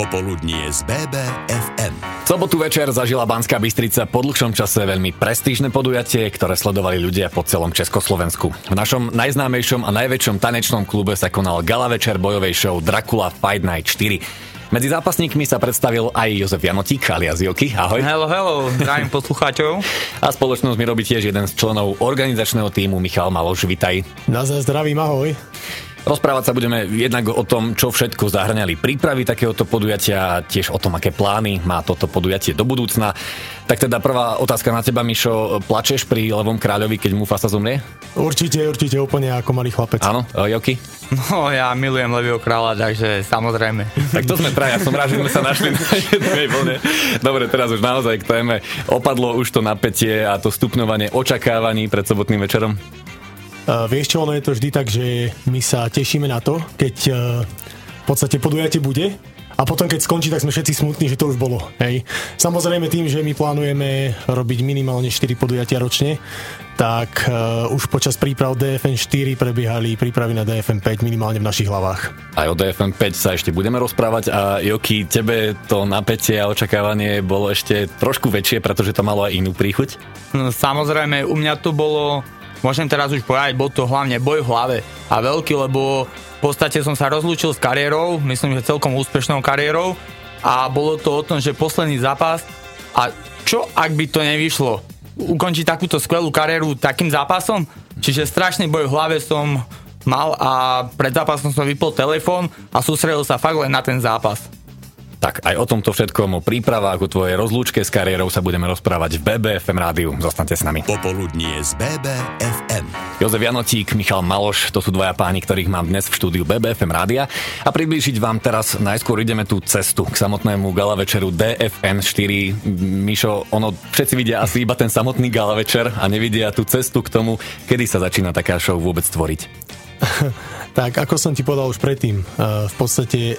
Popoludnie z BBFM. V sobotu večer zažila Banská Bystrica po dlhšom čase veľmi prestížne podujatie, ktoré sledovali ľudia po celom Československu. V našom najznámejšom a najväčšom tanečnom klube sa konal gala večer bojovej show Dracula Fight Night 4. Medzi zápasníkmi sa predstavil aj Jozef Janotík alias Joky. Ahoj. Hello, hello, zdravím poslucháčov. A spoločnosť mi robí tiež jeden z členov organizačného týmu Michal Maloš. Vitaj. Na zdravím, ahoj. Rozprávať sa budeme jednak o tom, čo všetko zahrňali prípravy takéhoto podujatia, tiež o tom, aké plány má toto podujatie do budúcna. Tak teda prvá otázka na teba, Mišo. Plačeš pri Levom kráľovi, keď mu fasa zomrie? Určite, určite, úplne ako malý chlapec. Áno, Joky? No, ja milujem Levého kráľa, takže samozrejme. Tak to sme traja, som rád, že sme sa našli na jednej vlne. Dobre, teraz už naozaj k téme. Opadlo už to napätie a to stupňovanie očakávaní pred sobotným večerom? Uh, vieš čo, ono je to vždy tak, že my sa tešíme na to, keď uh, v podstate podujatie bude a potom keď skončí, tak sme všetci smutní, že to už bolo. Hej. Samozrejme tým, že my plánujeme robiť minimálne 4 podujatia ročne, tak uh, už počas príprav DFN 4 prebiehali prípravy na DFN 5 minimálne v našich hlavách. Aj o DFN 5 sa ešte budeme rozprávať a Joky, tebe to napätie a očakávanie bolo ešte trošku väčšie, pretože to malo aj inú príchuť? No, samozrejme, u mňa to bolo môžem teraz už povedať, bol to hlavne boj v hlave a veľký, lebo v podstate som sa rozlúčil s kariérou, myslím, že celkom úspešnou kariérou a bolo to o tom, že posledný zápas a čo ak by to nevyšlo? Ukončiť takúto skvelú kariéru takým zápasom? Čiže strašný boj v hlave som mal a pred zápasom som vypol telefón a sústredil sa fakt len na ten zápas. Tak aj o tomto všetkom, o prípravách, o tvojej rozlúčke s kariérou sa budeme rozprávať v BBFM rádiu. Zostaňte s nami. Popoludnie z BBFM. Jozef Janotík, Michal Maloš, to sú dvaja páni, ktorých mám dnes v štúdiu BBFM rádia. A priblížiť vám teraz najskôr ideme tú cestu k samotnému gala večeru DFN 4. Mišo, ono, všetci vidia asi iba ten samotný gala večer a nevidia tú cestu k tomu, kedy sa začína taká show vôbec tvoriť. tak, ako som ti povedal už predtým, v podstate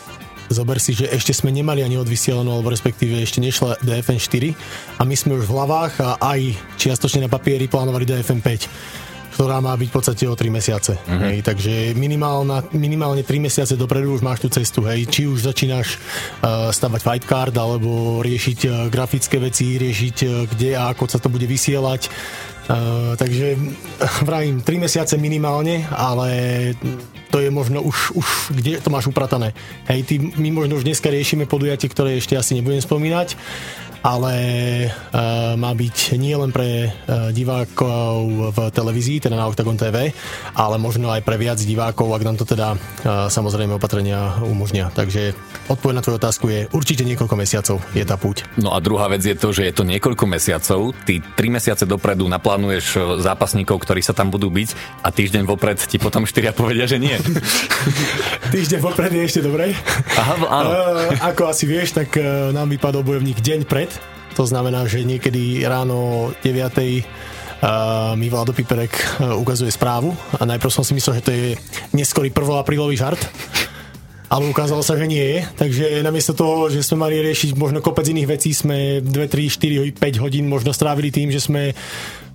Zober si, že ešte sme nemali ani odvysielanú, alebo respektíve ešte nešla DFN 4 a my sme už v hlavách a aj čiastočne na papieri plánovali DFN 5 ktorá má byť v podstate o 3 mesiace. Uh-huh. Hej, takže minimálne 3 mesiace dopredu už máš tú cestu. Hej. Či už začínaš uh, stavať fight card, alebo riešiť uh, grafické veci, riešiť uh, kde a ako sa to bude vysielať. Uh, takže vravím, 3 mesiace minimálne, ale to je možno už, už kde to máš upratané. Hej, ty, my možno už dneska riešime podujatie, ktoré ešte asi nebudem spomínať, ale uh, má byť nie len pre uh, divákov v televízii, teda na Octagon TV, ale možno aj pre viac divákov, ak nám to teda uh, samozrejme opatrenia umožnia. Takže odpoveď na tvoju otázku je určite niekoľko mesiacov je tá púť. No a druhá vec je to, že je to niekoľko mesiacov. Ty tri mesiace dopredu naplánuješ zápasníkov, ktorí sa tam budú byť a týždeň vopred ti potom štyria povedia, že nie. týždeň vopred je ešte dobre. Aha, áno. Uh, ako asi vieš, tak nám vypadol bojovník deň pred to znamená, že niekedy ráno 9. Uh, mi Vlado Piperek uh, ukazuje správu a najprv som si myslel, že to je neskorý aprílový žart ale ukázalo sa, že nie je. Takže namiesto toho, že sme mali riešiť možno kopec iných vecí, sme 2, 3, 4, 5 hodín možno strávili tým, že sme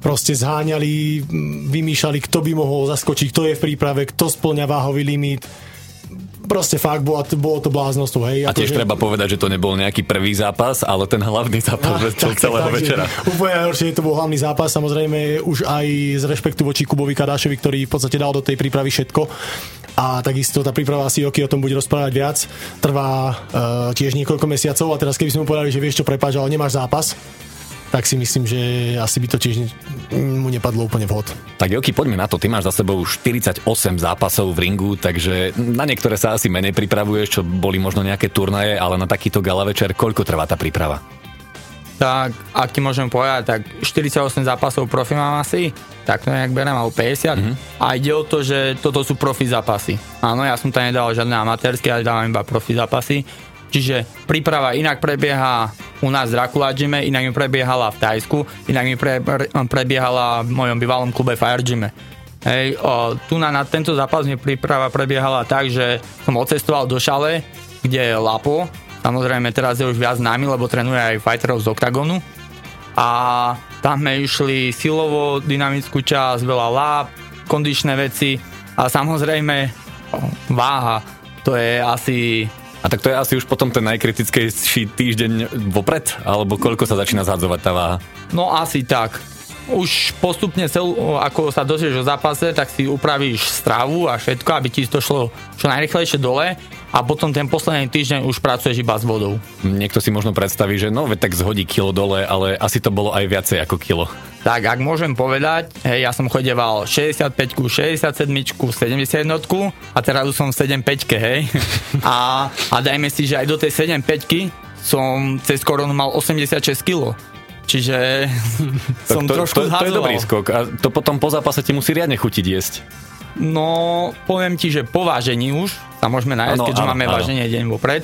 proste zháňali, vymýšľali, kto by mohol zaskočiť, kto je v príprave, kto splňa váhový limit proste fakt bolo, bolo to bláznostvo. Hej. A tiež že... treba povedať, že to nebol nejaký prvý zápas, ale ten hlavný zápas ah, tak, celého tak, večera. Úplne najhoršie, to bol hlavný zápas, samozrejme už aj z rešpektu voči Kubovi Kadášovi, ktorý v podstate dal do tej prípravy všetko. A takisto tá príprava asi Oky o tom bude rozprávať viac. Trvá uh, tiež niekoľko mesiacov a teraz keby sme mu povedali, že vieš čo prepáč, ale nemáš zápas, tak si myslím, že asi by to tiež mu nepadlo úplne vhod. Tak Joky, poďme na to. Ty máš za sebou 48 zápasov v ringu, takže na niektoré sa asi menej pripravuješ, čo boli možno nejaké turnaje, ale na takýto gala večer koľko trvá tá príprava? Tak, ak ti môžem povedať, tak 48 zápasov profi mám asi, tak to nejak berem, alebo 50. Mm-hmm. A ide o to, že toto sú profi zápasy. Áno, ja som tam nedal žiadne amatérske, ale dávam iba profi zápasy. Čiže príprava inak prebieha u nás v Dracula Gyme, inak mi prebiehala v Tajsku, inak mi pre, pre, prebiehala v mojom bývalom klube Fire Gyme. Hej, o, tu na, na tento zápas mi príprava prebiehala tak, že som odcestoval do Šale, kde je Lapo, samozrejme teraz je už viac známy, lebo trénuje aj fighterov z Octagonu. A tam sme išli silovo, dynamickú časť, veľa láp, kondičné veci. A samozrejme váha, to je asi A tak to je asi už potom ten najkritickejší týždeň vopred? Alebo koľko sa začína zhadzovať tá váha? No asi tak. Už postupne ako sa dosieš o zápase, tak si upravíš stravu a všetko, aby ti to šlo čo najrychlejšie dole a potom ten posledný týždeň už pracuješ iba s vodou. Niekto si možno predstaví, že no, tak zhodí kilo dole, ale asi to bolo aj viacej ako kilo. Tak, ak môžem povedať, hej, ja som chodeval 65, 67, 71 a teraz už som v 75, hej. A, a dajme si, že aj do tej 75 som cez koronu mal 86 kg. Čiže som to, trošku to, to je dobrý skok a to potom po zápase ti musí riadne chutiť jesť. No, poviem ti, že po vážení už sa môžeme nájsť, ano, keďže ano, máme ano. váženie deň vopred,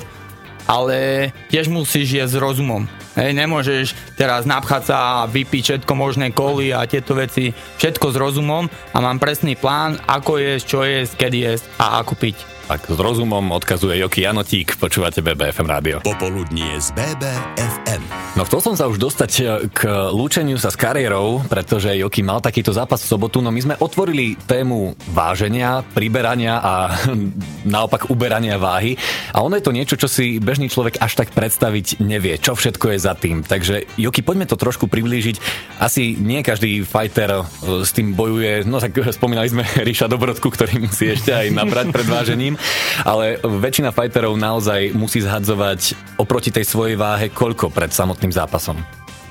ale tiež musíš jesť s rozumom. Hej, nemôžeš teraz napchať sa a vypiť všetko možné koly a tieto veci, všetko s rozumom a mám presný plán, ako jesť, čo jesť, kedy jesť a ako piť. Tak s rozumom odkazuje Joky Janotík, počúvate BBFM rádio. Popoludnie z BBFM. No chcel som sa už dostať e, k lúčeniu sa s kariérou, pretože Joky mal takýto zápas v sobotu, no my sme otvorili tému váženia, priberania a naopak uberania váhy a ono je to niečo, čo si bežný človek až tak predstaviť nevie, čo všetko je za tým. Takže Joky, poďme to trošku priblížiť. Asi nie každý fighter e, s tým bojuje, no tak spomínali sme Ríša Dobrodku, ktorý musí ešte aj nabrať pred vážením tým, ale väčšina fighterov naozaj musí zhadzovať oproti tej svojej váhe koľko pred samotným zápasom?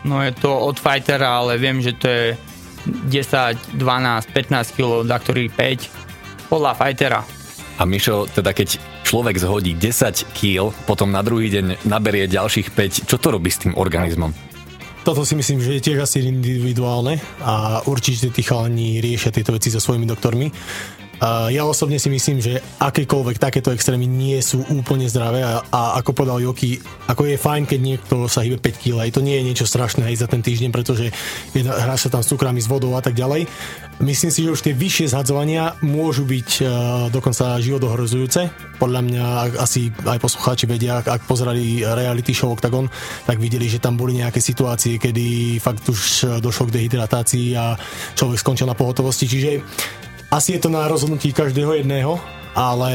No je to od fightera, ale viem, že to je 10, 12, 15 kg, za ktorých 5 podľa fightera. A Mišo, teda keď človek zhodí 10 kg, potom na druhý deň naberie ďalších 5, čo to robí s tým organizmom? Toto si myslím, že je tiež asi individuálne a určite tí chalani riešia tieto veci so svojimi doktormi. Ja osobne si myslím, že akékoľvek takéto extrémy nie sú úplne zdravé a, a ako povedal Joki, ako je fajn, keď niekto sa hýbe 5 kg, to nie je niečo strašné aj za ten týždeň, pretože hrá sa tam s cukrami, s vodou a tak ďalej. Myslím si, že už tie vyššie zhadzovania môžu byť uh, dokonca životohrozujúce. Podľa mňa asi aj poslucháči vedia, ak pozerali reality show Octagon, tak videli, že tam boli nejaké situácie, kedy fakt už došlo k dehydratácii a človek skončil na pohotovosti. Čiže asi je to na rozhodnutí každého jedného, ale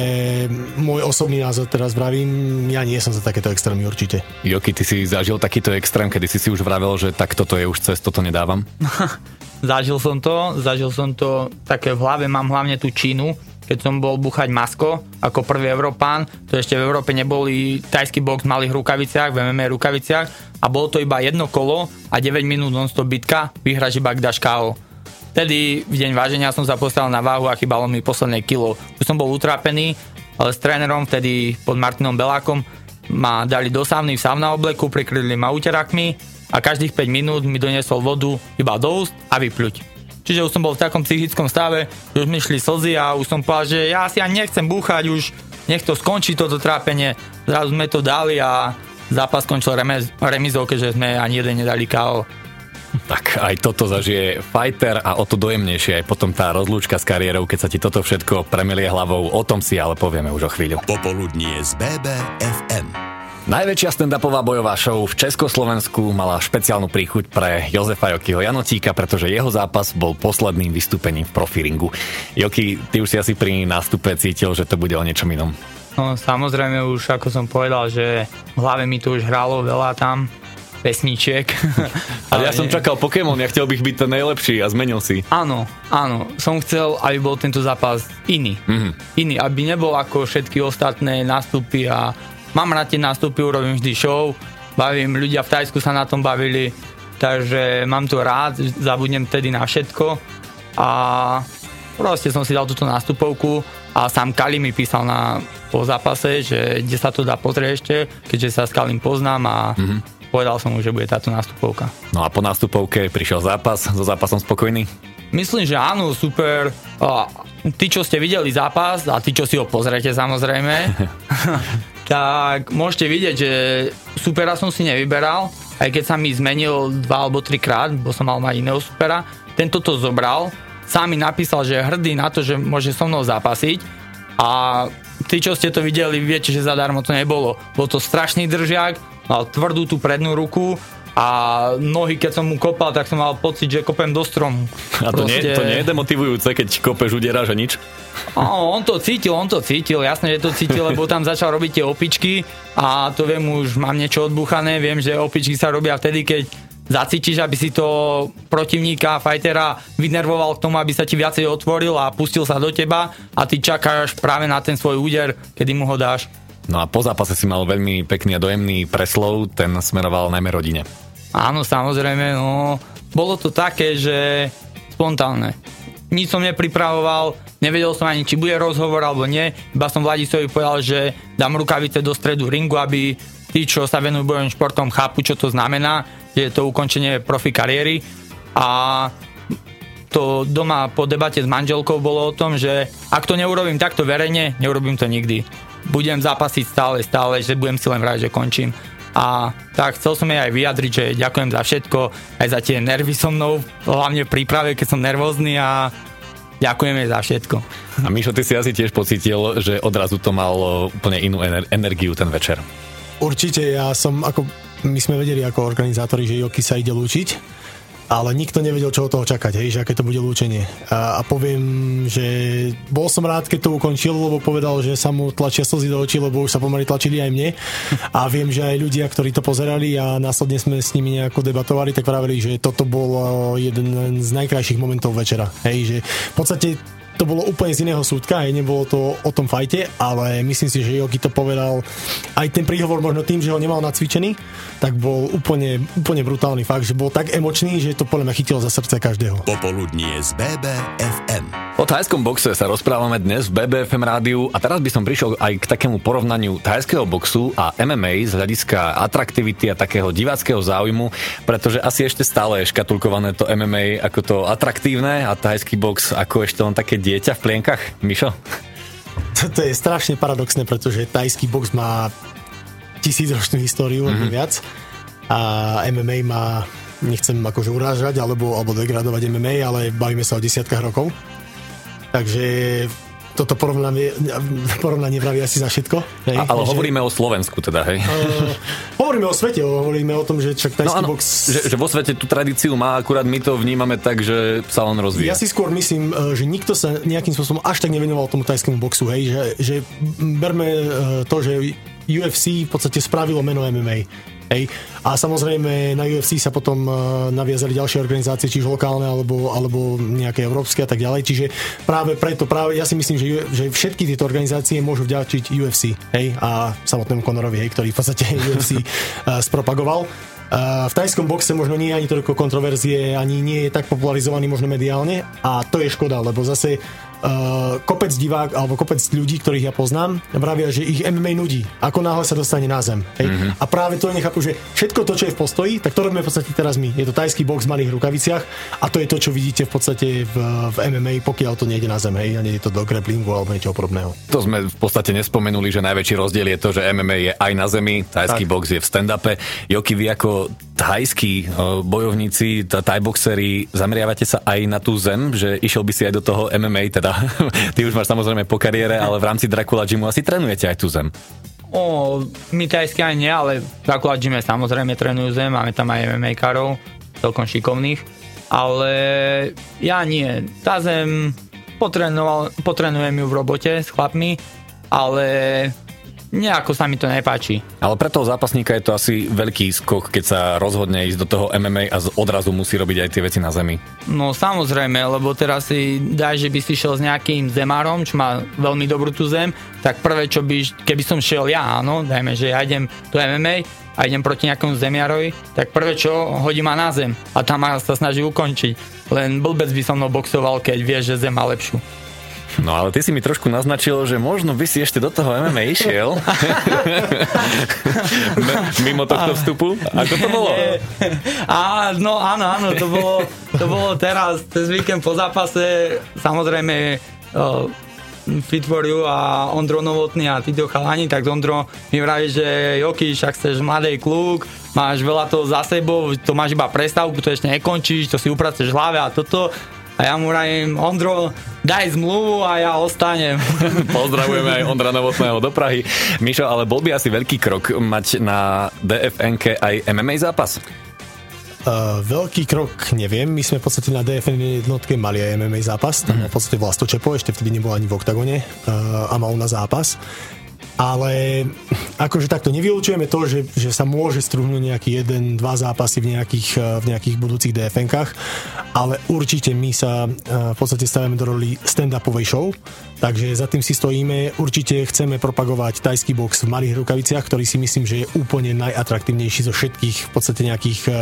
môj osobný názor teraz vravím, ja nie som za takéto extrémy určite. Joky, ty si zažil takýto extrém, kedy si si už vravel, že tak toto je už cez, toto nedávam? zažil som to, zažil som to, také v hlave mám hlavne tú Čínu, keď som bol buchať masko ako prvý Európán, to ešte v Európe neboli tajský box v malých rukaviciach, v MMA rukaviciach a bolo to iba jedno kolo a 9 minút non-stop bitka, vyhraš iba k daš KO. Vtedy v deň váženia som sa postavil na váhu a chýbalo mi posledné kilo. Už som bol utrápený, ale s trénerom vtedy pod Martinom Belákom ma dali do sávny v sávna obleku, prikryli ma úterakmi a každých 5 minút mi doniesol vodu iba do úst a vypľuť. Čiže už som bol v takom psychickom stave, že už mi šli slzy a už som povedal, že ja si ani nechcem búchať, už nech to skončí toto trápenie. Zrazu sme to dali a zápas skončil remizou, keďže sme ani jeden nedali KO. Tak aj toto zažije fighter a o to dojemnejšie aj potom tá rozlúčka s kariérou, keď sa ti toto všetko premelie hlavou. O tom si ale povieme už o chvíľu. Popoludnie z BBFM. Najväčšia stand-upová bojová show v Československu mala špeciálnu príchuť pre Jozefa Jokyho Janotíka, pretože jeho zápas bol posledným vystúpením v profiringu. Joky, ty už si asi pri nástupe cítil, že to bude o niečom inom. No samozrejme už, ako som povedal, že v hlave mi to už hralo veľa tam, pesničiek. Ale ja som čakal Pokémon, ja chcel bych byť ten najlepší a zmenil si. Áno, áno, som chcel, aby bol tento zápas iný. Mm-hmm. Iný, aby nebol ako všetky ostatné nástupy a mám rád tie nástupy, urobím vždy show, bavím, ľudia v Tajsku sa na tom bavili, takže mám to rád, zabudnem tedy na všetko a proste som si dal túto nástupovku a sám Kali mi písal na, po zápase, že kde sa to dá pozrieť ešte, keďže sa s Kalim poznám a mm-hmm povedal som mu, že bude táto nástupovka. No a po nástupovke prišiel zápas, so zápasom spokojný? Myslím, že áno, super. A tí, čo ste videli zápas a tí, čo si ho pozrete samozrejme, tak môžete vidieť, že supera som si nevyberal, aj keď sa mi zmenil dva alebo trikrát, bo som mal mať iného supera. Tento to zobral, sám mi napísal, že je hrdý na to, že môže so mnou zapasiť a tí, čo ste to videli, viete, že zadarmo to nebolo. Bol to strašný držiak, mal tvrdú tú prednú ruku a nohy, keď som mu kopal, tak som mal pocit, že kopem do stromu. A to, nie, to nie je demotivujúce, keď kopeš udieraš a nič? O, on to cítil, on to cítil, jasne, že to cítil, lebo tam začal robiť tie opičky a to viem, už mám niečo odbuchané, viem, že opičky sa robia vtedy, keď zacítiš, aby si to protivníka, fightera vynervoval k tomu, aby sa ti viacej otvoril a pustil sa do teba a ty čakáš práve na ten svoj úder, kedy mu ho dáš. No a po zápase si mal veľmi pekný a dojemný preslov, ten smeroval najmä rodine. Áno, samozrejme, no, bolo to také, že spontánne. Nič som nepripravoval, nevedel som ani, či bude rozhovor alebo nie, iba som Vladisovi povedal, že dám rukavice do stredu ringu, aby tí, čo sa venujú bojovým športom, chápu, čo to znamená, že je to ukončenie profi kariéry a to doma po debate s manželkou bolo o tom, že ak to neurobím takto verejne, neurobím to nikdy. Budem zápasiť stále, stále, že budem si len vrať, že končím. A tak chcel som jej aj vyjadriť, že ďakujem za všetko, aj za tie nervy so mnou, hlavne v príprave, keď som nervózny a ďakujeme za všetko. A Mišo, ty si asi tiež pocítil, že odrazu to mal úplne inú ener- energiu ten večer. Určite, ja som ako, my sme vedeli ako organizátori, že Joki sa ide lúčiť ale nikto nevedel, čo od toho čakať, hej, že aké to bude lúčenie. A, a poviem, že bol som rád, keď to ukončil, lebo povedal, že sa mu tlačia slzy do očí, lebo už sa pomaly tlačili aj mne. A viem, že aj ľudia, ktorí to pozerali a následne sme s nimi nejako debatovali, tak pravili, že toto bol jeden z najkrajších momentov večera. Hej, že v podstate to bolo úplne z iného súdka, aj nebolo to o tom fajte, ale myslím si, že Jogi to povedal aj ten príhovor možno tým, že ho nemal nacvičený, tak bol úplne, úplne brutálny fakt, že bol tak emočný, že to podľa mňa chytilo za srdce každého. Popoludnie z BBFM. O thajskom boxe sa rozprávame dnes v BBFM rádiu a teraz by som prišiel aj k takému porovnaniu thajského boxu a MMA z hľadiska atraktivity a takého diváckého záujmu, pretože asi ešte stále je škatulkované to MMA ako to atraktívne a thajský box ako ešte len také dieťa v plienkach. Mišo? Toto je strašne paradoxné, pretože tajský box má tisícročnú históriu, mm-hmm. viac. A MMA má, nechcem akože urážať alebo, alebo degradovať MMA, ale bavíme sa o desiatkách rokov. Takže toto porovnanie, porovnanie vraví asi za všetko. Hej? A, ale že, hovoríme o Slovensku teda, hej? Uh, hovoríme o svete, hovoríme o tom, že čak tajský no, box... Že, že vo svete tú tradíciu má, akurát my to vnímame tak, že sa on rozvíja. Ja si skôr myslím, e, že nikto sa nejakým spôsobom až tak nevenoval tomu tajskému boxu, hej? Že, že berme e, to, že UFC v podstate spravilo meno MMA. Hej. A samozrejme na UFC sa potom uh, naviazali ďalšie organizácie, čiže lokálne alebo, alebo nejaké európske a tak ďalej. Čiže práve preto, práve ja si myslím, že, že všetky tieto organizácie môžu vďačiť UFC hej, a samotnému Conorovi, hej, ktorý v podstate UFC uh, spropagoval. Uh, v tajskom boxe možno nie je ani toľko kontroverzie, ani nie je tak popularizovaný možno mediálne a to je škoda, lebo zase kopec divák alebo kopec ľudí, ktorých ja poznám, vravia, že ich MMA nudí, ako náhle sa dostane na zem. Hej? Mm-hmm. A práve to nechápu, že všetko to, čo je v postoji, tak to robíme v podstate teraz my. Je to tajský box v malých rukaviciach a to je to, čo vidíte v podstate v, v MMA, pokiaľ to nejde na zem, hej, a nie je to do grapplingu alebo niečo podobného. To sme v podstate nespomenuli, že najväčší rozdiel je to, že MMA je aj na zemi, tajský tak. box je v stand-upe. Joky, vy ako thajskí bojovníci, tajboxery, zameriavate sa aj na tú zem, že išiel by si aj do toho MMA, teda ty už máš samozrejme po kariére, ale v rámci Dracula Gymu asi trénujete aj tú zem. O, my tajsky aj nie, ale Dracula Gyme samozrejme trénujú zem, máme tam aj MMA karov, celkom šikovných, ale ja nie. Tá zem potrenujem ju v robote s chlapmi, ale nejako sa mi to nepáči. Ale pre toho zápasníka je to asi veľký skok, keď sa rozhodne ísť do toho MMA a odrazu musí robiť aj tie veci na zemi. No samozrejme, lebo teraz si daj, že by si šiel s nejakým zemárom, čo má veľmi dobrú tú zem, tak prvé, čo by, keby som šiel ja, áno, dajme, že ja idem do MMA a idem proti nejakému zemiarovi, tak prvé, čo hodí ma na zem a tam ma sa snaží ukončiť. Len blbec by som mnou boxoval, keď vieš, že zem má lepšiu. No ale ty si mi trošku naznačil, že možno by si ešte do toho MMA išiel. Mimo tohto vstupu? Ako to bolo? Á, no áno, áno, to bolo, to bolo teraz, cez víkend po zápase, samozrejme uh, Fit for you a Ondro Novotný a títo chalani, tak Ondro mi vraví, že Joky, však chceš mladý kluk, máš veľa toho za sebou, to máš iba prestavku, to ešte nekončíš, to si upraceš hlave a toto a ja mu rajím, Ondro, daj zmluvu a ja ostanem. Pozdravujeme aj Ondra Novotného do Prahy. Mišo, ale bol by asi veľký krok mať na DFNK aj MMA zápas? Uh, veľký krok neviem, my sme v podstate na DFN jednotke mali aj MMA zápas, tam mm-hmm. v podstate Vlasto Čepo, ešte vtedy nebol ani v oktagone uh, a mal na zápas ale akože takto nevylučujeme to, že, že sa môže strúhnuť nejaký jeden, dva zápasy v nejakých, eh, v nejakých budúcich DFN-kách, ale určite my sa eh, v podstate stavíme do roli stand-upovej show, takže za tým si stojíme, určite chceme propagovať tajský box v malých rukaviciach, ktorý si myslím, že je úplne najatraktívnejší zo všetkých v podstate nejakých eh,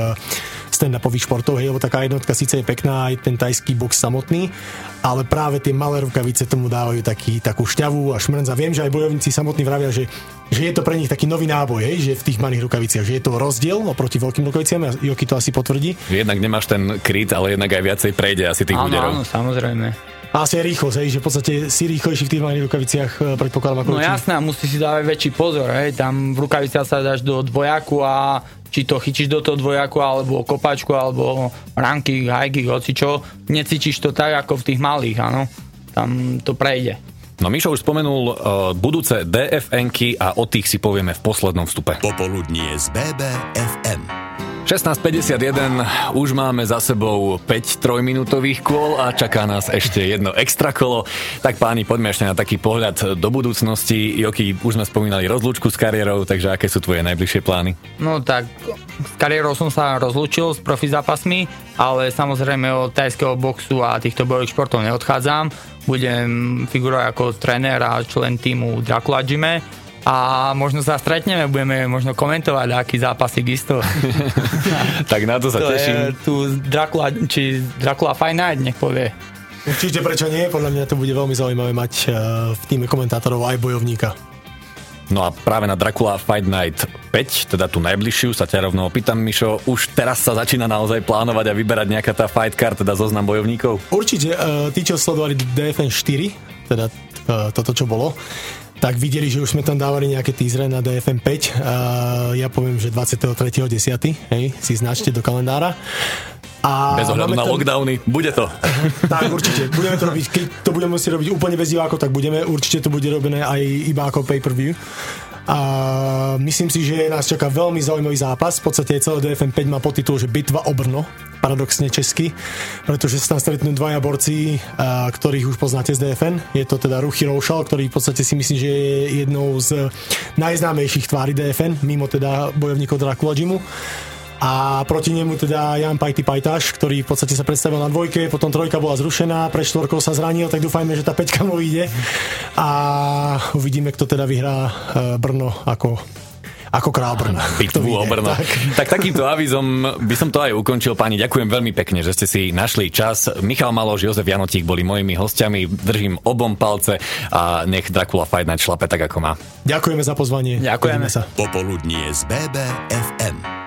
stand-upových športov, hej, lebo taká jednotka síce je pekná, aj ten tajský box samotný, ale práve tie malé rukavice tomu dávajú taký, takú šťavu a šmrnca. Viem, že aj bojovníci samotní vravia, že, že je to pre nich taký nový náboj, hej, že v tých malých rukaviciach, že je to rozdiel oproti veľkým rukaviciam a Joki to asi potvrdí. Jednak nemáš ten kryt, ale jednak aj viacej prejde asi tých áno, úderov. Áno, samozrejme. A asi aj rýchlosť, hej, že v podstate si rýchlejší v tých malých rukaviciach, e, predpokladám ako No jasné, musí si dávať väčší pozor, hej, tam v rukaviciach sa dáš do dvojaku a či to chytíš do toho dvojaku, alebo kopačku, alebo ranky, hajky, hoci čo, necítiš to tak, ako v tých malých, áno. Tam to prejde. No Mišo už spomenul uh, budúce DFN-ky a o tých si povieme v poslednom vstupe. Popoludnie z BBFM. 16.51, už máme za sebou 5 trojminútových kôl a čaká nás ešte jedno extra kolo. Tak páni, poďme ešte na taký pohľad do budúcnosti. Joky, už sme spomínali rozlúčku s kariérou, takže aké sú tvoje najbližšie plány? No tak, s kariérou som sa rozlúčil s profi zápasmi, ale samozrejme od tajského boxu a týchto bojových športov neodchádzam. Budem figurovať ako tréner a člen týmu Dracula Gyme a možno sa stretneme, budeme možno komentovať aký zápasík isto. tak na to sa to teším. Je tu Dracula, či Dracula Fight Night, nech povie. Určite prečo nie, podľa mňa to bude veľmi zaujímavé mať eh, v týme komentátorov aj bojovníka. No a práve na Dracula Fight Night 5, teda tú najbližšiu, sa ťa rovno opýtam, Mišo, už teraz sa začína naozaj plánovať a vyberať nejaká tá fight card, teda zoznam bojovníkov? Určite, uh, tí, čo sledovali DFN 4, teda uh, toto, čo bolo, tak videli, že už sme tam dávali nejaké teasery na DFM 5. Uh, ja poviem, že 23.10. Hej, si značte do kalendára. A bez ohľadu na tam... lockdowny, bude to. tak, určite. Budeme to robiť, keď to budeme si robiť úplne bez divákov, tak budeme. Určite to bude robené aj iba ako pay-per-view. A myslím si, že nás čaká veľmi zaujímavý zápas. V podstate celé DFM 5 má podtitul, že bitva o Brno, paradoxne česky, pretože sa tam stretnú dvaja borci, a, ktorých už poznáte z DFN. Je to teda Ruchy Roušal, ktorý v podstate si myslím, že je jednou z najznámejších tvári DFN, mimo teda bojovníkov Dracula Gymu a proti nemu teda Jan Pajty Pajtaš, ktorý v podstate sa predstavil na dvojke, potom trojka bola zrušená, pre štvorkou sa zranil, tak dúfajme, že tá peťka mu ide a uvidíme, kto teda vyhrá e, Brno ako ako král Brna. Bitvu o Brno. Tak. tak takýmto avizom by som to aj ukončil. Páni, ďakujem veľmi pekne, že ste si našli čas. Michal Maloš, Jozef Janotík boli mojimi hostiami. Držím obom palce a nech Dracula Fight Night šlape tak, ako má. Ďakujeme za pozvanie. Ďakujeme sa. Popoludnie z BBFM.